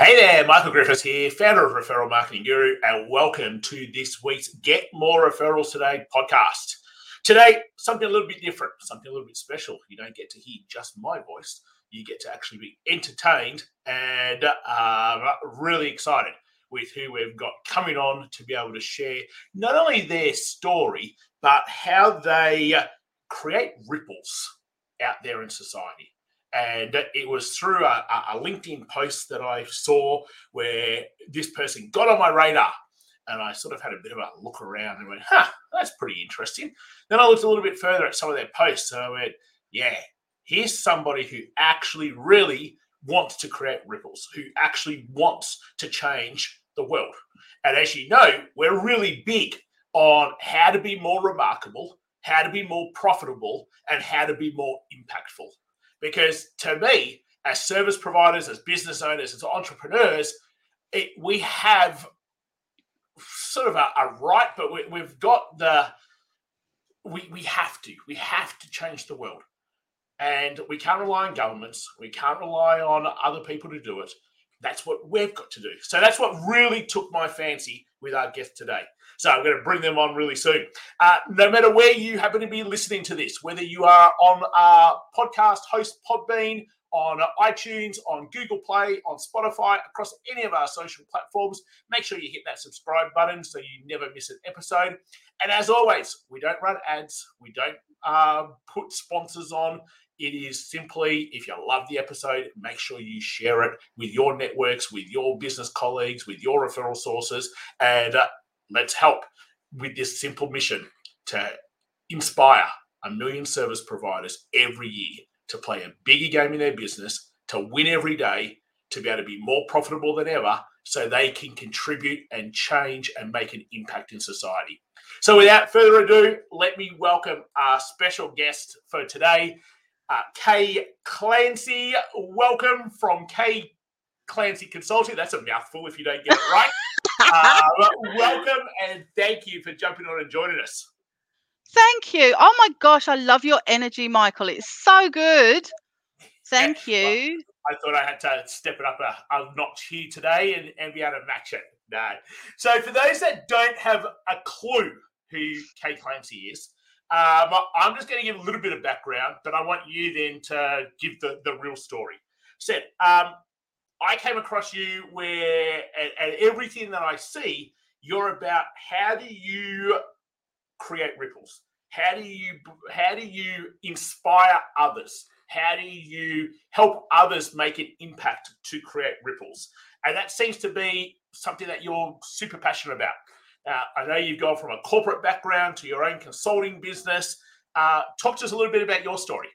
Hey there, Michael Griffiths here, founder of Referral Marketing Guru, and welcome to this week's Get More Referrals Today podcast. Today, something a little bit different, something a little bit special. You don't get to hear just my voice, you get to actually be entertained and uh, really excited with who we've got coming on to be able to share not only their story, but how they create ripples out there in society and it was through a, a, LinkedIn post that I saw where this person got on my radar. And I sort of had a bit of a look around and went, huh, that's pretty interesting. Then I looked a little bit further at some of their posts and I went, yeah, here's somebody who actually really wants to create ripples, who actually wants to change the world. And as you know, we're really big on how to be more remarkable, how to be more profitable, and how to be more impactful. Because to me, as service providers, as business owners, as entrepreneurs, it, we have sort of a, a right, but we, have got the we we have to we have to change the world, and we can't rely on governments. We can't rely on other people to do it. That's what we've got to do. So that's what really took my fancy with our guest today. So I'm going to bring them on really soon. Uh, no matter where you happen to be listening to this, whether you are on our podcast host Podbean, on iTunes, on Google Play, on Spotify, across any of our social platforms, make sure you hit that subscribe button so you never miss an episode. And as always, we don't run ads, we don't uh, put sponsors on. It is simply, if you love the episode, make sure you share it with your networks, with your business colleagues, with your referral sources, and uh, let's help with this simple mission to inspire a million service providers every year to play a bigger game in their business, to win every day, to be able to be more profitable than ever, so they can contribute and change and make an impact in society. So, without further ado, let me welcome our special guest for today, uh, Kay Clancy. Welcome from Kay Clancy Consulting. That's a mouthful if you don't get it right. uh, welcome and thank you for jumping on and joining us. Thank you. Oh my gosh, I love your energy, Michael. It's so good. Thank yeah, you. Well, I thought I had to step it up a, a notch here today and, and be able to match it. No. So, for those that don't have a clue who Kay Clancy is, um, I'm just going to give a little bit of background, but I want you then to give the, the real story. Said, um, I came across you where, and, and everything that I see, you're about how do you create ripples? How do you how do you inspire others? How do you help others make an impact to create ripples? And that seems to be something that you're super passionate about. Uh, I know you've gone from a corporate background to your own consulting business. Uh, talk to us a little bit about your story.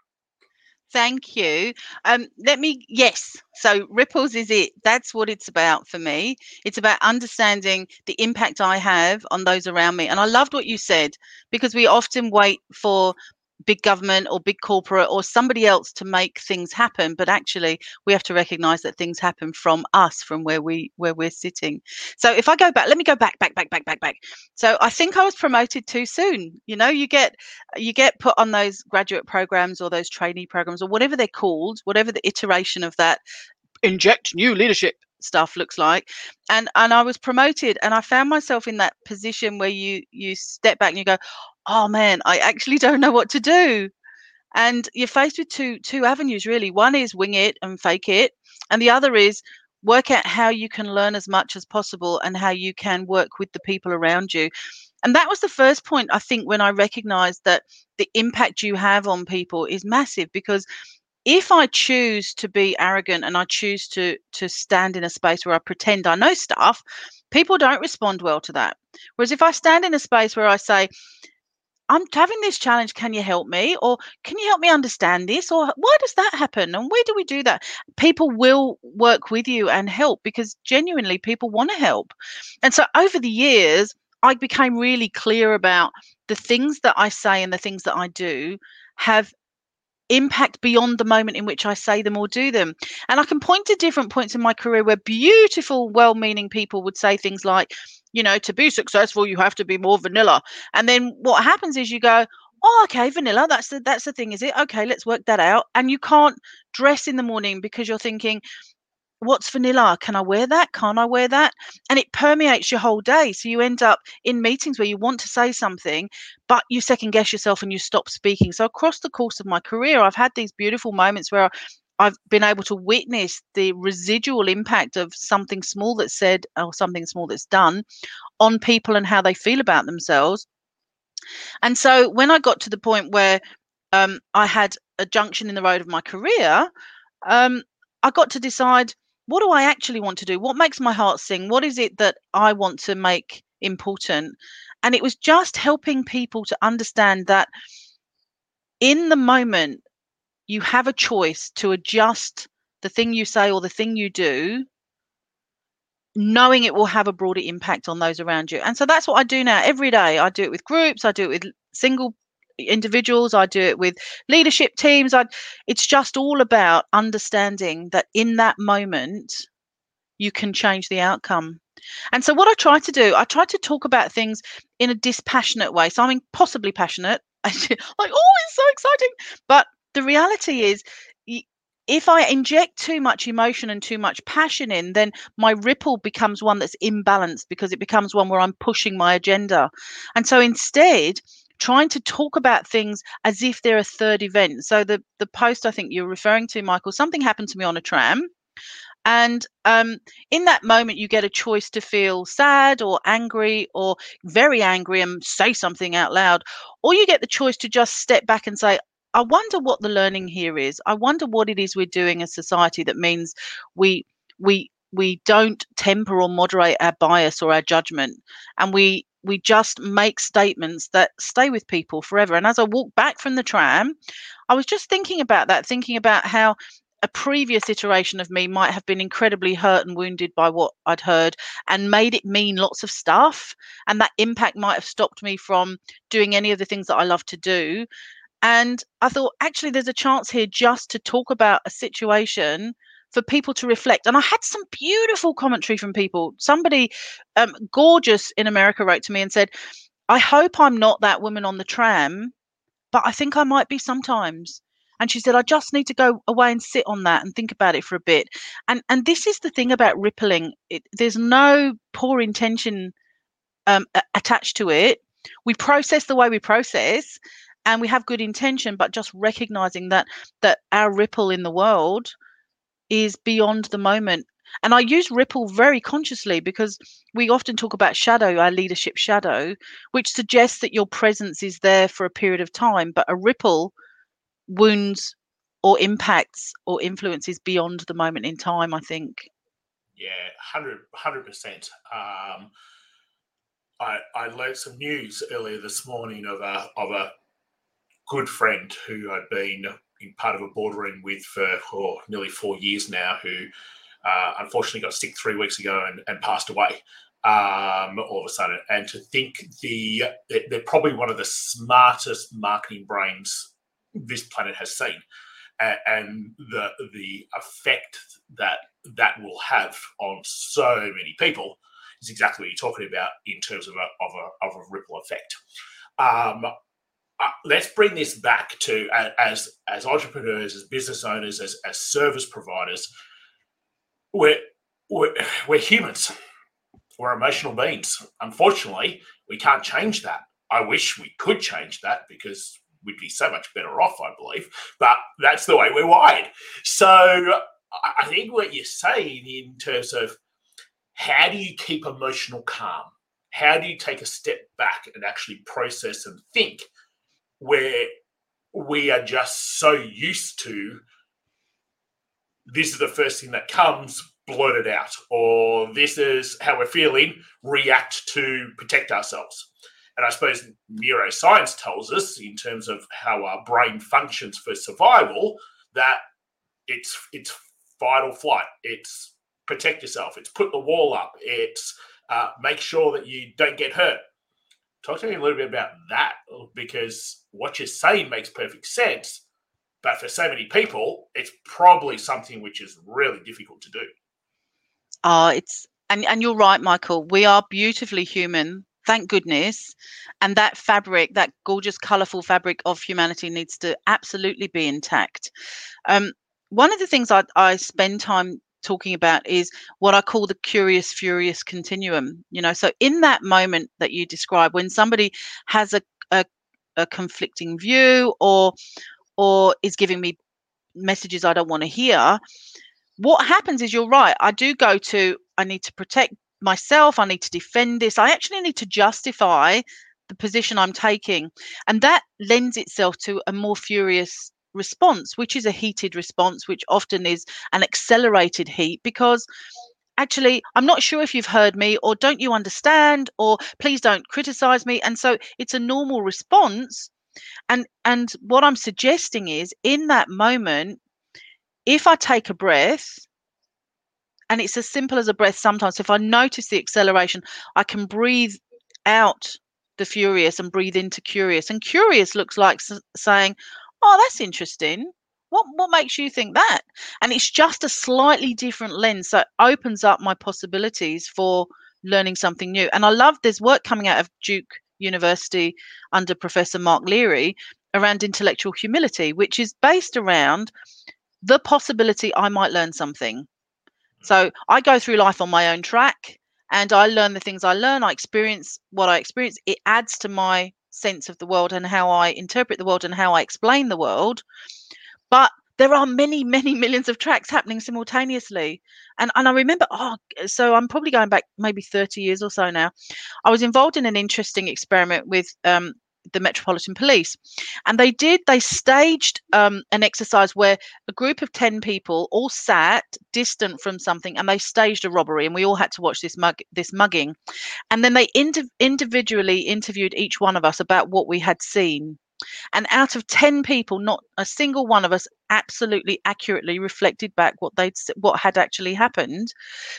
Thank you. Um, let me, yes. So, ripples is it. That's what it's about for me. It's about understanding the impact I have on those around me. And I loved what you said because we often wait for big government or big corporate or somebody else to make things happen but actually we have to recognize that things happen from us from where we where we're sitting. So if i go back let me go back back back back back back. So i think i was promoted too soon. You know you get you get put on those graduate programs or those trainee programs or whatever they're called whatever the iteration of that inject new leadership stuff looks like and and i was promoted and i found myself in that position where you you step back and you go oh man, I actually don't know what to do. And you're faced with two two avenues really. One is wing it and fake it, and the other is work out how you can learn as much as possible and how you can work with the people around you. And that was the first point I think when I recognized that the impact you have on people is massive because if I choose to be arrogant and I choose to to stand in a space where I pretend I know stuff, people don't respond well to that. Whereas if I stand in a space where I say, I'm having this challenge. Can you help me? Or can you help me understand this? Or why does that happen? And where do we do that? People will work with you and help because genuinely people want to help. And so over the years, I became really clear about the things that I say and the things that I do have impact beyond the moment in which I say them or do them. And I can point to different points in my career where beautiful, well meaning people would say things like, you know, to be successful, you have to be more vanilla. And then what happens is you go, oh, okay, vanilla, that's the that's the thing, is it? Okay, let's work that out. And you can't dress in the morning because you're thinking, what's vanilla? Can I wear that? Can't I wear that? And it permeates your whole day. So you end up in meetings where you want to say something, but you second guess yourself and you stop speaking. So across the course of my career, I've had these beautiful moments where I've been able to witness the residual impact of something small that's said or something small that's done on people and how they feel about themselves. And so when I got to the point where um, I had a junction in the road of my career, um, I got to decide what do I actually want to do? What makes my heart sing? What is it that I want to make important? And it was just helping people to understand that in the moment, you have a choice to adjust the thing you say or the thing you do, knowing it will have a broader impact on those around you. And so that's what I do now every day. I do it with groups, I do it with single individuals i do it with leadership teams. I it's just all about understanding that in that moment you can change the outcome. And so what i try to do i try to talk about things in a dispassionate way. So i mean possibly passionate. Like oh it's so exciting. But the reality is if I inject too much emotion and too much passion in, then my ripple becomes one that's imbalanced because it becomes one where I'm pushing my agenda. And so instead, trying to talk about things as if they're a third event. So the the post I think you're referring to, Michael, something happened to me on a tram. And um, in that moment, you get a choice to feel sad or angry or very angry and say something out loud, or you get the choice to just step back and say, I wonder what the learning here is. I wonder what it is we're doing as society that means we we we don't temper or moderate our bias or our judgment and we we just make statements that stay with people forever. And as I walked back from the tram, I was just thinking about that, thinking about how a previous iteration of me might have been incredibly hurt and wounded by what I'd heard and made it mean lots of stuff. And that impact might have stopped me from doing any of the things that I love to do. And I thought, actually, there's a chance here just to talk about a situation for people to reflect. And I had some beautiful commentary from people. Somebody um, gorgeous in America wrote to me and said, I hope I'm not that woman on the tram, but I think I might be sometimes. And she said, I just need to go away and sit on that and think about it for a bit. And and this is the thing about rippling. It, there's no poor intention um, attached to it. We process the way we process, and we have good intention, but just recognizing that that our ripple in the world is beyond the moment. And I use ripple very consciously because we often talk about shadow, our leadership shadow, which suggests that your presence is there for a period of time, but a ripple wounds or impacts or influences beyond the moment in time, I think. Yeah, 100 percent. Um, I I learned some news earlier this morning of a of a good friend who had been been part of a boardroom with for oh, nearly four years now, who uh, unfortunately got sick three weeks ago and, and passed away um, all of a sudden. And to think the they're probably one of the smartest marketing brains this planet has seen, and, the the effect that that will have on so many people is exactly what you're talking about in terms of a of a, of a ripple effect. Um, uh, let's bring this back to uh, as as entrepreneurs, as business owners, as, as service providers. We're, we're we're humans. We're emotional beings. Unfortunately, we can't change that. I wish we could change that because we'd be so much better off, I believe. But that's the way we're wired. So I think what you're saying in terms of how do you keep emotional calm? How do you take a step back and actually process and think where we are just so used to this is the first thing that comes blurt it out or this is how we're feeling react to protect ourselves. And i suppose neuroscience tells us in terms of how our brain functions for survival that it's it's fight or flight. It's protect yourself. It's put the wall up. It's uh, make sure that you don't get hurt. Talk to me a little bit about that because what you're saying makes perfect sense. But for so many people, it's probably something which is really difficult to do. Oh, it's and, and you're right, Michael. We are beautifully human, thank goodness. And that fabric, that gorgeous, colourful fabric of humanity needs to absolutely be intact. Um, one of the things I, I spend time talking about is what I call the curious furious continuum. You know, so in that moment that you describe, when somebody has a, a, conflicting view or or is giving me messages I don't want to hear, what happens is you're right. I do go to I need to protect myself. I need to defend this. I actually need to justify the position I'm taking, and that lends itself to a more furious response, which is a heated response, which often is an accelerated heat because actually i'm not sure if you've heard me or don't you understand or please don't criticize me. And so it's a normal response. And and what i'm suggesting is in that moment if i take a breath and it's as simple as a breath sometimes if i notice the acceleration i can breathe out the furious and breathe into curious. And curious looks like saying oh, that's interesting. What what makes you think that? And it's just a slightly different lens. that opens up my possibilities for learning something new. And I love there's work coming out of Duke University under Professor Mark Leary around intellectual humility, which is based around the possibility I might learn something. Hmm. So I go through life on my own track and I learn the things I learn. I experience what I experience. It adds to my sense of the world and how I interpret the world and how I explain the world. But there are many, many millions of tracks happening simultaneously. And and I remember, oh, so I'm probably going back maybe 30 years or so now. I was involved in an interesting experiment with um, the Metropolitan Police. And they did, they staged um, an exercise where a group of 10 people all sat distant from something and they staged a robbery and we all had to watch this mug this mugging. And then they ind- individually interviewed each one of us about what we had seen. And out of 10 people, not a single one of us absolutely accurately reflected back what they'd what had actually happened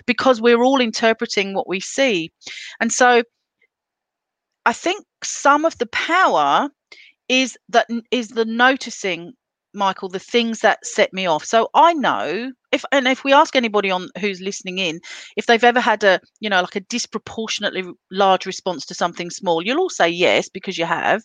because we're all interpreting what we see. And so I think some of the power is that is the noticing michael the things that set me off so i know if and if we ask anybody on who's listening in if they've ever had a you know like a disproportionately large response to something small you'll all say yes because you have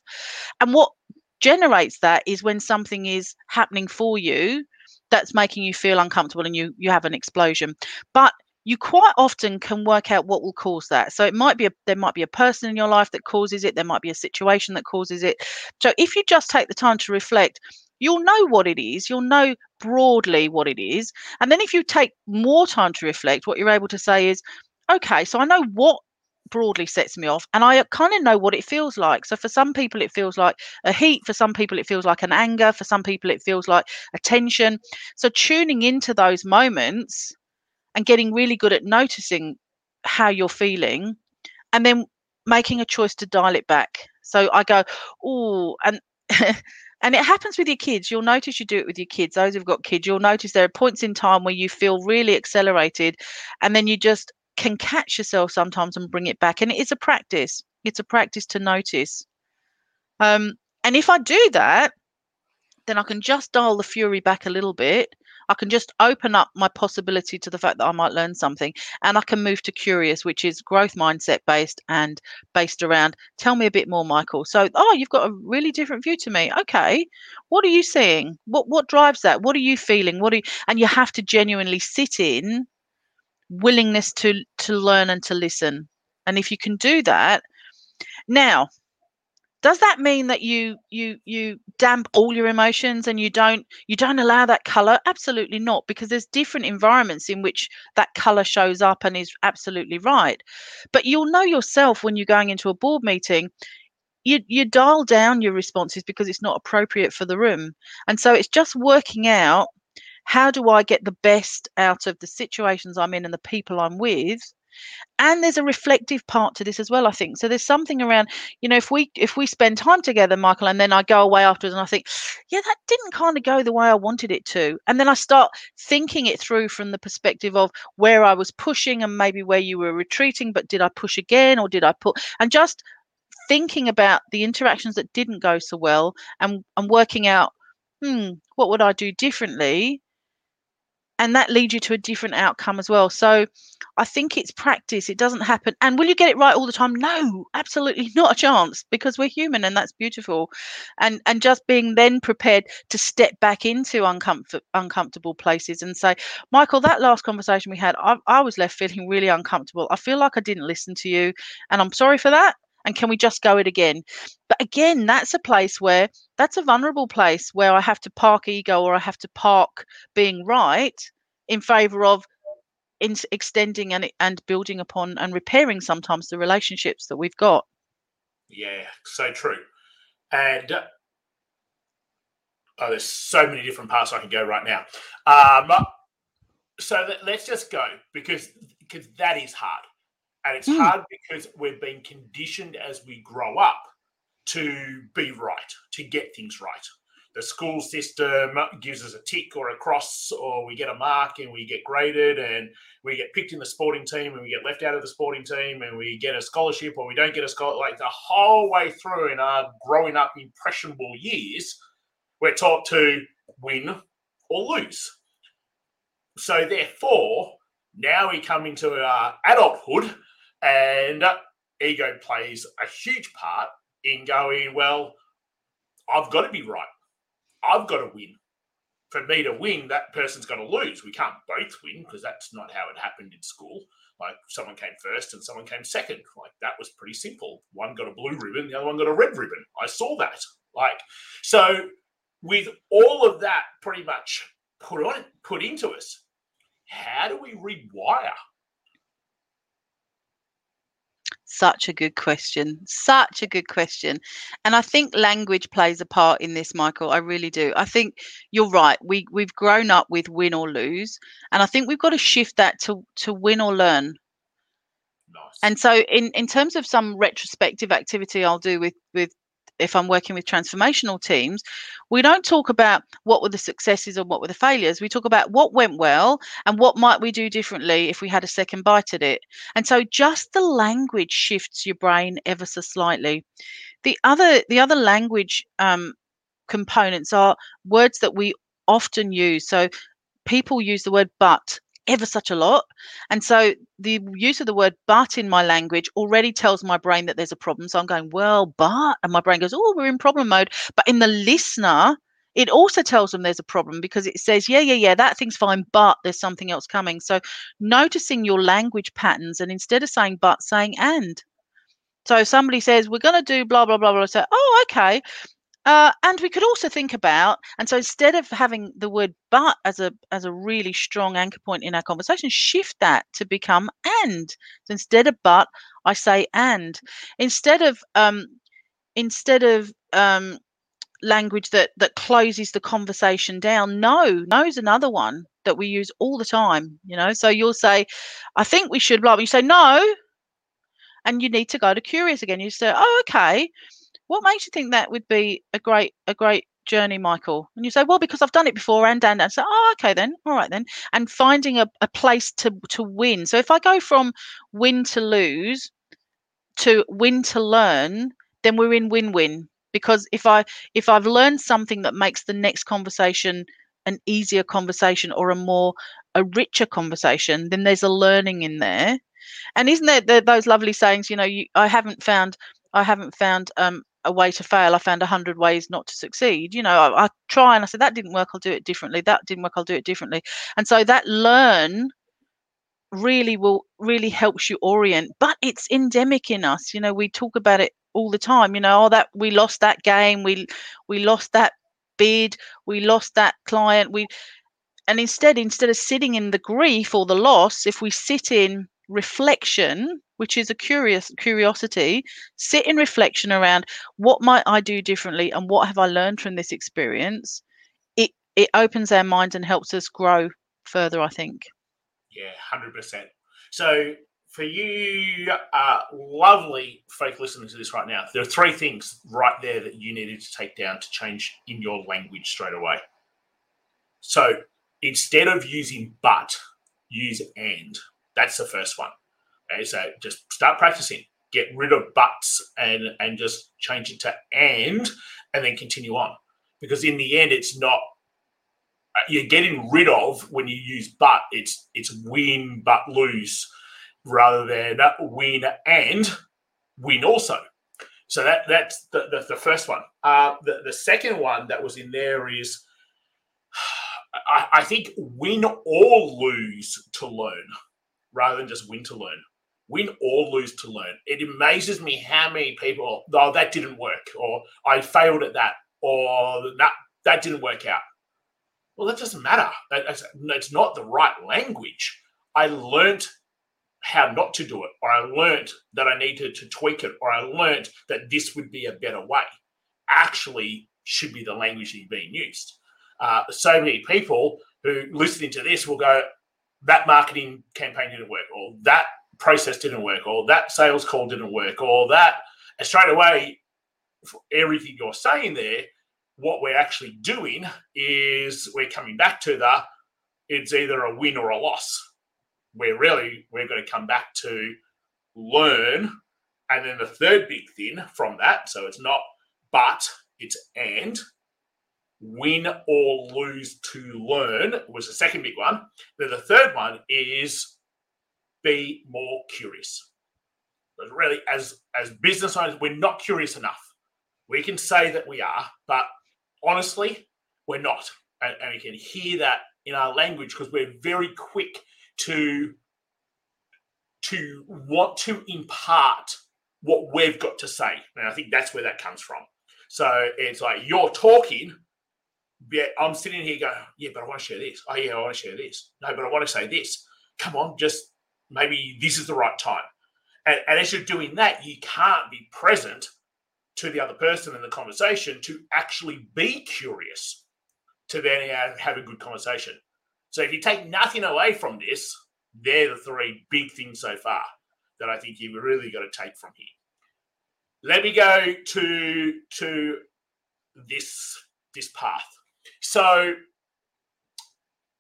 and what generates that is when something is happening for you that's making you feel uncomfortable and you you have an explosion but you quite often can work out what will cause that. So it might be a there might be a person in your life that causes it, there might be a situation that causes it. So if you just take the time to reflect, you'll know what it is, you'll know broadly what it is. And then if you take more time to reflect, what you're able to say is, okay, so I know what broadly sets me off and i kind of know what it feels like so for some people it feels like a heat for some people it feels like an anger for some people it feels like a tension so tuning into those moments and getting really good at noticing how you're feeling and then making a choice to dial it back. So I go, oh, and and it happens with your kids. You'll notice you do it with your kids. Those who've got kids, you'll notice there are points in time where you feel really accelerated, and then you just can catch yourself sometimes and bring it back. And it is a practice. It's a practice to notice. Um, and if I do that, then I can just dial the fury back a little bit I can just open up my possibility to the fact that I might learn something and I can move to curious, which is growth mindset based and based around tell me a bit more, Michael. So, oh, you've got a really different view to me. Okay. What are you seeing? What what drives that? What are you feeling? What are you and you have to genuinely sit in willingness to to learn and to listen. And if you can do that, now does that mean that you you you damp all your emotions and you don't you don't allow that color? Absolutely not because there's different environments in which that color shows up and is absolutely right. But you'll know yourself when you're going into a board meeting you you dial down your responses because it's not appropriate for the room. And so it's just working out how do i get the best out of the situations i'm in and the people i'm with and there's a reflective part to this as well i think. So there's something around you know if we if we spend time together michael and then i go away afterwards and i think yeah that didn't kind of go the way i wanted it to. And then i start thinking it through from the perspective of where i was pushing and maybe where you were retreating but did i push again or did i put and just thinking about the interactions that didn't go so well and and working out hmm what would i do differently and that leads you to a different outcome as well. So i think it's practice it doesn't happen and will you get it right all the time? No absolutely not a chance because we're human and that's beautiful. And and just being then prepared to step back into uncomfort, uncomfortable places and say michael that last conversation we had I, I was left feeling really uncomfortable. I feel like i didn't listen to you and i'm sorry for that and can we just go it again? But again that's a place where that's a vulnerable place where i have to park ego or i have to park being right in favor of in extending and and building upon and repairing sometimes the relationships that we've got. Yeah so true. And oh there's so many different paths i can go right now. Um so let's just go because because that is hard and it's mm. hard because we've been conditioned as we grow up to be right, to get things right. The school system gives us a tick or a cross, or we get a mark and we get graded, and we get picked in the sporting team, and we get left out of the sporting team, and we get a scholarship, or we don't get a scholarship. Like the whole way through in our growing up impressionable years, we're taught to win or lose. So, therefore, now we come into our adulthood and ego plays a huge part in going, well, I've got to be right. I've got to win. For me to win, that person's got to lose. We can't both win because that's not how it happened in school. Like someone came first and someone came second. Like that was pretty simple. One got a blue ribbon, the other one got a red ribbon. I saw that. Like so, with all of that pretty much put on put into us, how do we rewire such a good question. Such a good question. And I think language plays a part in this, Michael. I really do. I think you're right. We we've grown up with win or lose. And I think we've got to shift that to to win or learn. Nice. And so in in terms of some retrospective activity I'll do with with if I'm working with transformational teams, we don't talk about what were the successes or what were the failures. We talk about what went well and what might we do differently if we had a second bite at it. And so just the language shifts your brain ever so slightly. The other the other language um, components are words that we often use. So people use the word but ever such a lot. And so the use of the word but in my language already tells my brain that there's a problem. So I'm going, well, but, and my brain goes, oh, we're in problem mode. But in the listener, it also tells them there's a problem because it says, yeah, yeah, yeah, that thing's fine, but there's something else coming. So noticing your language patterns and instead of saying but, saying and. So somebody says, we're going to do blah, blah, blah, blah, So, oh, okay. Uh, and we could also think about, and so instead of having the word "but" as a as a really strong anchor point in our conversation, shift that to become "and." So instead of "but," I say "and." Instead of um, instead of um, language that that closes the conversation down, no, no is another one that we use all the time. You know, so you'll say, "I think we should," blah. You say no, and you need to go to curious again. You say, "Oh, okay." What makes you think that would be a great a great journey, Michael? And you say, well, because I've done it before and and and so oh, okay then, all right then, and finding a, a place to to win. So if I go from win to lose to win to learn, then we're in win-win. Because if I if I've learned something that makes the next conversation an easier conversation or a more a richer conversation, then there's a learning in there. And isn't there, those lovely sayings? You know, you, I haven't found I haven't found um, a way to fail. I found a hundred ways not to succeed. You know, I, I, try and I said that didn't work. I'll do it differently. That didn't work. I'll do it differently. And so that learn really will really helps you orient. But it's endemic in us. You know, we talk about it all the time. You know, oh that we lost that game. We we lost that bid. We lost that client. We and instead instead of sitting in the grief or the loss, if we sit in reflection which is a curious curiosity sit in reflection around what might i do differently and what have i learned from this experience? It it opens our minds and helps us grow further i think. Yeah 100% so for you uh, lovely folk listening to this right now there are three things right there that you needed to take down to change in your language straight away. So instead of using but use and. That's the first one. Okay, so just start practicing. Get rid of buts and and just change it to and, and then continue on. Because in the end, it's not uh, you're getting rid of when you use but. It's it's win but lose rather than win and win also. So that that's the, the, the first one. Uh, the, the second one that was in there is I, I think win or lose to learn rather than just win to learn. Win or lose to learn. It amazes me how many people, oh, that didn't work, or I failed at that, or that that didn't work out. Well, that doesn't matter. It's not the right language. I learned how not to do it, or I learned that I needed to tweak it, or I learned that this would be a better way. Actually, should be the language that's being used. Uh, so many people who listening to this will go, that marketing campaign didn't work, or that process didn't work, or that sales call didn't work, or that. And straight away, everything you're saying there, what we're actually doing is we're coming back to the it's either a win or a loss. We're really we're going to come back to learn. And then the third big thing from that, so it's not but, it's and win or lose to learn was the second big one. Then the third one is be more curious. But really, as as business owners, we're not curious enough. We can say that we are, but honestly, we're not. And, and we can hear that in our language because we're very quick to to want to impart what we've got to say. And I think that's where that comes from. So it's like you're talking, yeah, I'm sitting here going, yeah, but I want to share this. Oh, yeah, I want to share this. No, but I want to say this. Come on, just maybe this is the right time. And, and as you're doing that, you can't be present to the other person in the conversation to actually be curious to then have a good conversation. So if you take nothing away from this, they're the three big things so far that I think you've really got to take from here. Let me go to to this this path. So,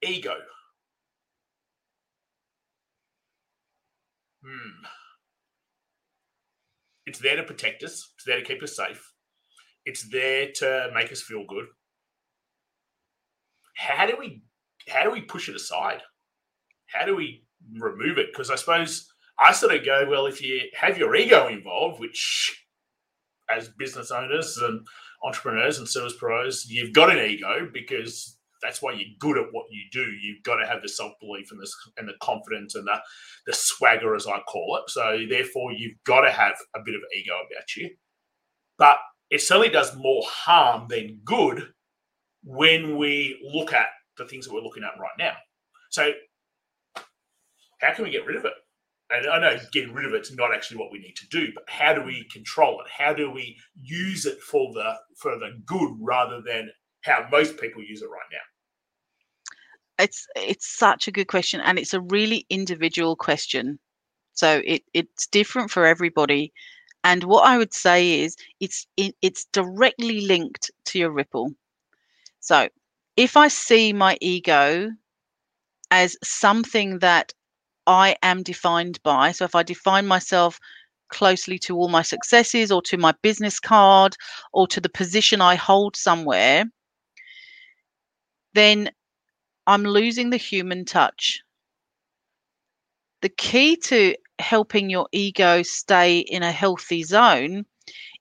ego. Hmm. It's there to protect us. It's there to keep us safe. It's there to make us feel good. How do we how do we push it aside? How do we remove it? Because I suppose I sort of go, well, if you have your ego involved, which as business owners and entrepreneurs and service pros, you've got an ego because that's why you're good at what you do. You've got to have the self belief and the and the confidence and the the swagger, as I call it. So therefore, you've got to have a bit of ego about you. But it certainly does more harm than good when we look at the things that we're looking at right now. So how can we get rid of it? and I know getting rid of it's not actually what we need to do, but how do we control it? How do we use it for the for the good rather than how most people use it right now? It's it's such a good question, and it's a really individual question. So it it's different for everybody. And what I would say is it's it, it's directly linked to your ripple. So if I see my ego as something that I am defined by. So if I define myself closely to all my successes or to my business card or to the position I hold somewhere, then I'm losing the human touch. The key to helping your ego stay in a healthy zone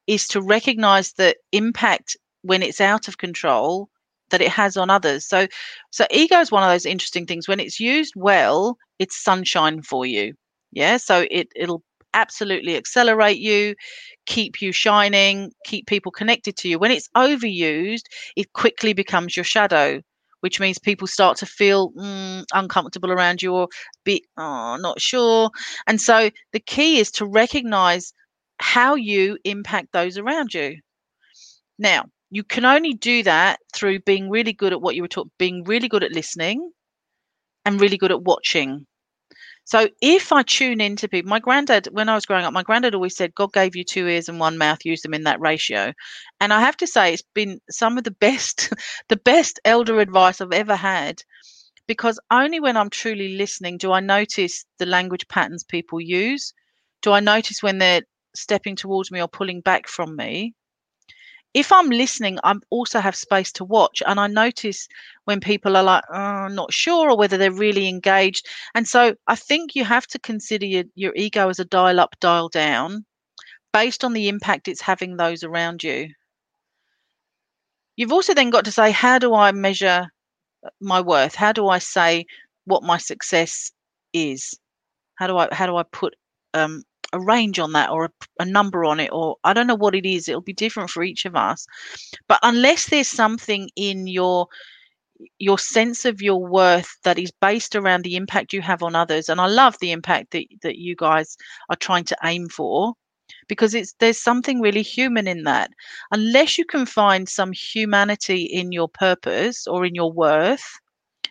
is to recognize the impact when it's out of control that it has on others. So so ego is one of those interesting things. When it's used well, it's sunshine for you. Yeah. So it it'll absolutely accelerate you, keep you shining, keep people connected to you. When it's overused, it quickly becomes your shadow, which means people start to feel mm, uncomfortable around you or be oh, not sure. And so the key is to recognize how you impact those around you. Now, you can only do that through being really good at what you were taught, being really good at listening and really good at watching. So if I tune into people, my granddad, when I was growing up, my granddad always said, God gave you two ears and one mouth, use them in that ratio. And I have to say, it's been some of the best, the best elder advice I've ever had. Because only when I'm truly listening do I notice the language patterns people use. Do I notice when they're stepping towards me or pulling back from me? If I'm listening, I also have space to watch. And I notice when people are like, oh, not sure, or whether they're really engaged. And so I think you have to consider your, your ego as a dial up, dial down based on the impact it's having those around you. You've also then got to say, how do I measure uh, my worth? How do I say what my success is? How do I how do I put um, a range on that or a, a, number on it or i don't know what it is it'll be different for each of us. But unless there's something in your your sense of your worth that is based around the impact you have on others and i love the impact that, that you guys are trying to aim for because it's there's something really human in that. Unless you can find some humanity in your purpose or in your worth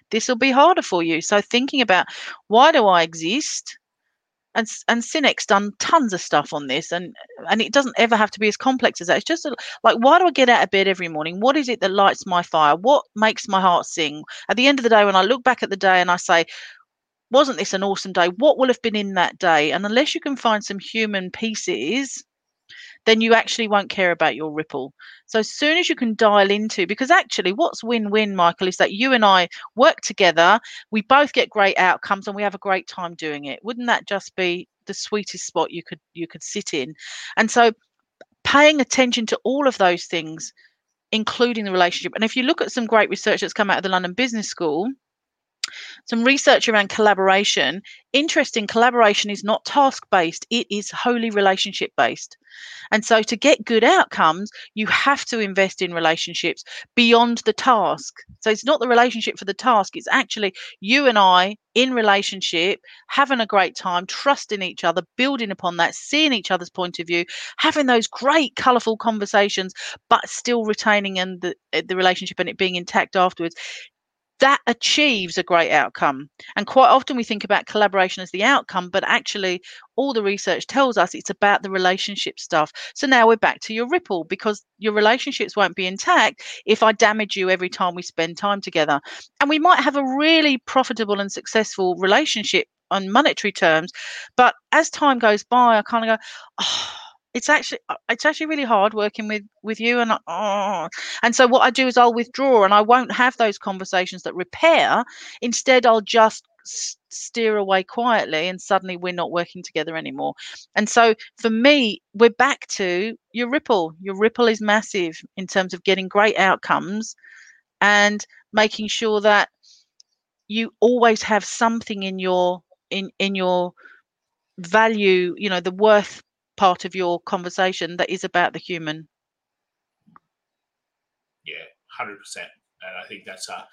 this will be harder for you. So thinking about why do i exist and and Sinek's done tons of stuff on this, and and it doesn't ever have to be as complex as that. It's just a, like, why do I get out of bed every morning? What is it that lights my fire? What makes my heart sing? At the end of the day, when I look back at the day and I say, wasn't this an awesome day? What will have been in that day? And unless you can find some human pieces then you actually won't care about your ripple. So as soon as you can dial into, because actually what's win-win, Michael, is that you and I work together, we both get great outcomes and we have a great time doing it. Wouldn't that just be the sweetest spot you could you could sit in? And so paying attention to all of those things, including the relationship. And if you look at some great research that's come out of the London Business School, some research around collaboration. Interesting, collaboration is not task based, it is wholly relationship based. And so, to get good outcomes, you have to invest in relationships beyond the task. So, it's not the relationship for the task, it's actually you and I in relationship, having a great time, trusting each other, building upon that, seeing each other's point of view, having those great, colourful conversations, but still retaining in the, the relationship and it being intact afterwards that achieves a great outcome. And quite often we think about collaboration as the outcome, but actually, all the research tells us it's about the relationship stuff. So now we're back to your ripple because your relationships won't be intact if I damage you every time we spend time together. And we might have a really profitable and successful relationship on monetary terms, but as time goes by, I kind of go, oh, it's actually uh, it's actually really hard working with with you and oh. and so what i do is i'll withdraw and i won't have those conversations that repair instead i'll just steer away quietly and suddenly we're not working together anymore and so for me we're back to your ripple your ripple is massive in terms of getting great outcomes and making sure that you always have something in your in in your value you know the worth part of your conversation that is about the human. Yeah, hundred percent, and I think that's a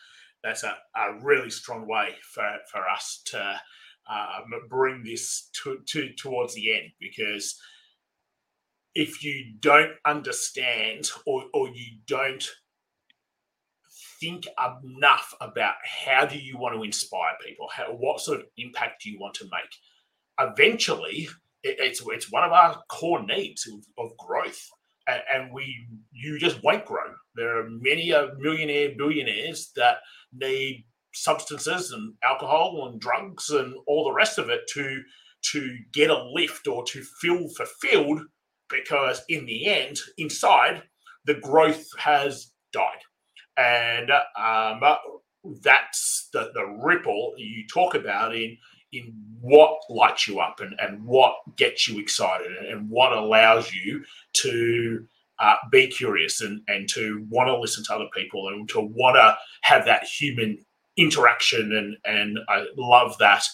that's a, a really strong way for for us to uh, bring this to, to towards the end because if you don't understand or, or you don't think enough about how do you want to inspire people how what sort of impact do you want to make eventually it, it's it's one of our core needs of, of growth, and, and, we you just won't grow. There are many a millionaire billionaires that need substances and alcohol and drugs and all the rest of it to to get a lift or to feel fulfilled because in the end inside the growth has died and um, that's the, the ripple you talk about in in what lights you up and, and what gets you excited and what allows you to uh, be curious and, and to want to listen to other people and to want to have that human interaction and and I love that.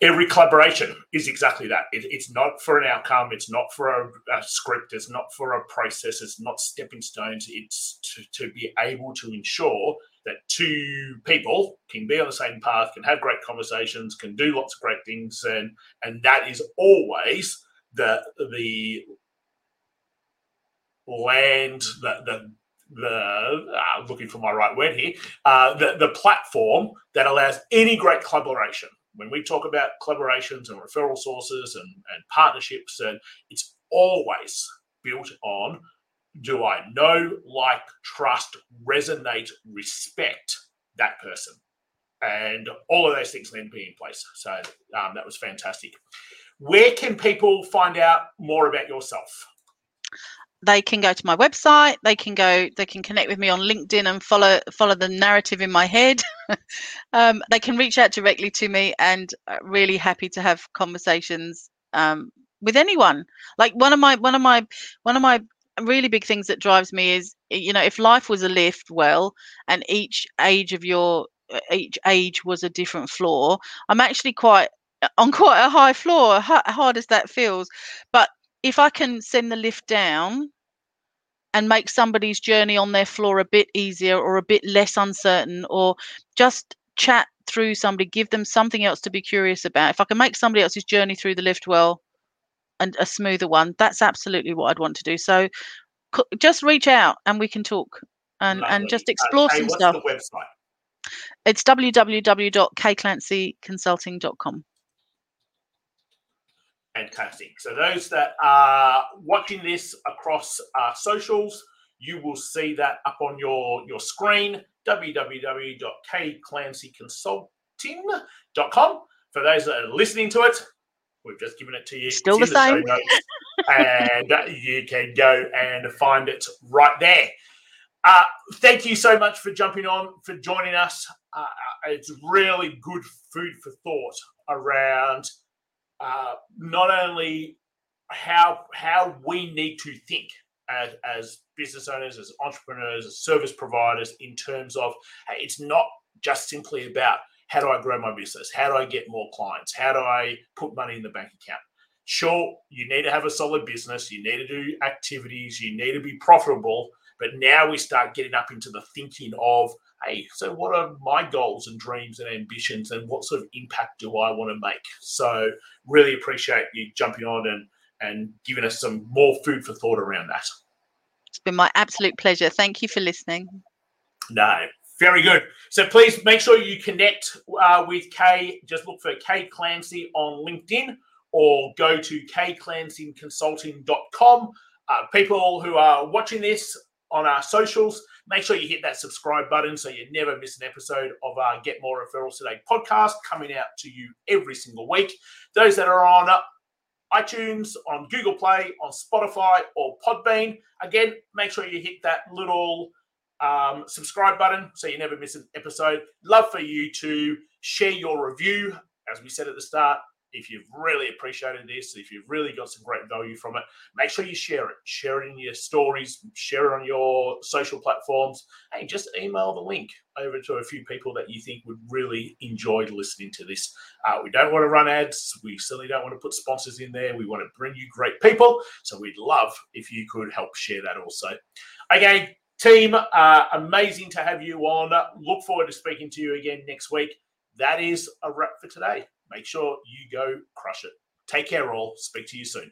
Every collaboration is exactly that. It, it's not for an outcome it's not for a, a, script it's not for a process it's not stepping stones it's to, to be able to ensure that two people can be on the same path, can have great conversations, can do lots of great things, and and that is always the the land the the the uh, looking for my right word here uh, the the platform that allows any great collaboration. When we talk about collaborations and referral sources and, and partnerships, and it's always built on do I know, like, trust, resonate, respect that person? And all of those things need to be in place. So um, that was fantastic. Where can people find out more about yourself? they can go to my website they can go they can connect with me on linkedin and follow follow the narrative in my head um, they can reach out directly to me and uh, really happy to have conversations um, with anyone like one of my one of my one of my really big things that drives me is you know if life was a lift well and each age of your each age was a different floor i'm actually quite uh, on quite a high floor hard as that feels. But if i can send the lift down and make somebody's journey on their floor a bit easier or a bit less uncertain or just chat through somebody give them something else to be curious about. If i can make somebody else's journey through the lift well and a smoother one that's absolutely what i'd want to do so just reach out and we can talk and Lovely. and just explore okay, some stuff website it's www.kclancyconsulting.com Fantastic. So those that are watching this across uh, socials, you will see that up on your, your screen, www.kclancyconsulting.com. For those that are listening to it, we've just given it to you. Still the, the same. and you can go and find it right there. Uh, thank you so much for jumping on, for joining us. Uh, it's really good food for thought around – uh, not only how how we need to think as, as business owners, as entrepreneurs, as service providers, in terms of hey, it's not just simply about how do I grow my business, how do I get more clients, how do I put money in the bank account. Sure, you need to have a solid business, you need to do activities, you need to be profitable, but now we start getting up into the thinking of hey, so what are my goals and dreams and ambitions, and what sort of impact do I want to make? So, really appreciate you jumping on and and giving us some more food for thought around that. It's been my absolute pleasure. Thank you for listening. No, very good. So please make sure you connect uh, with Kay. Just look for Kay Clancy on LinkedIn or go to kclancyconsulting.com. Uh, people who are watching this on our socials, Make sure you hit that subscribe button so you never miss an episode of our Get More Referrals Today podcast coming out to you every single week. Those that are on iTunes, on Google Play, on Spotify, or Podbean, again, make sure you hit that little um, subscribe button so you never miss an episode. Love for you to share your review. As we said at the start, if you've really appreciated this, if you've really got some great value from it, make sure you share it. Share it in your stories, share it on your social platforms, and just email the link over to a few people that you think would really enjoy listening to this. Uh, we don't want to run ads. We certainly don't want to put sponsors in there. We want to bring you great people. So we'd love if you could help share that also. Okay, team, uh, amazing to have you on. Look forward to speaking to you again next week. That is a wrap for today make sure you go crush it. Take care, all. Speak to you soon.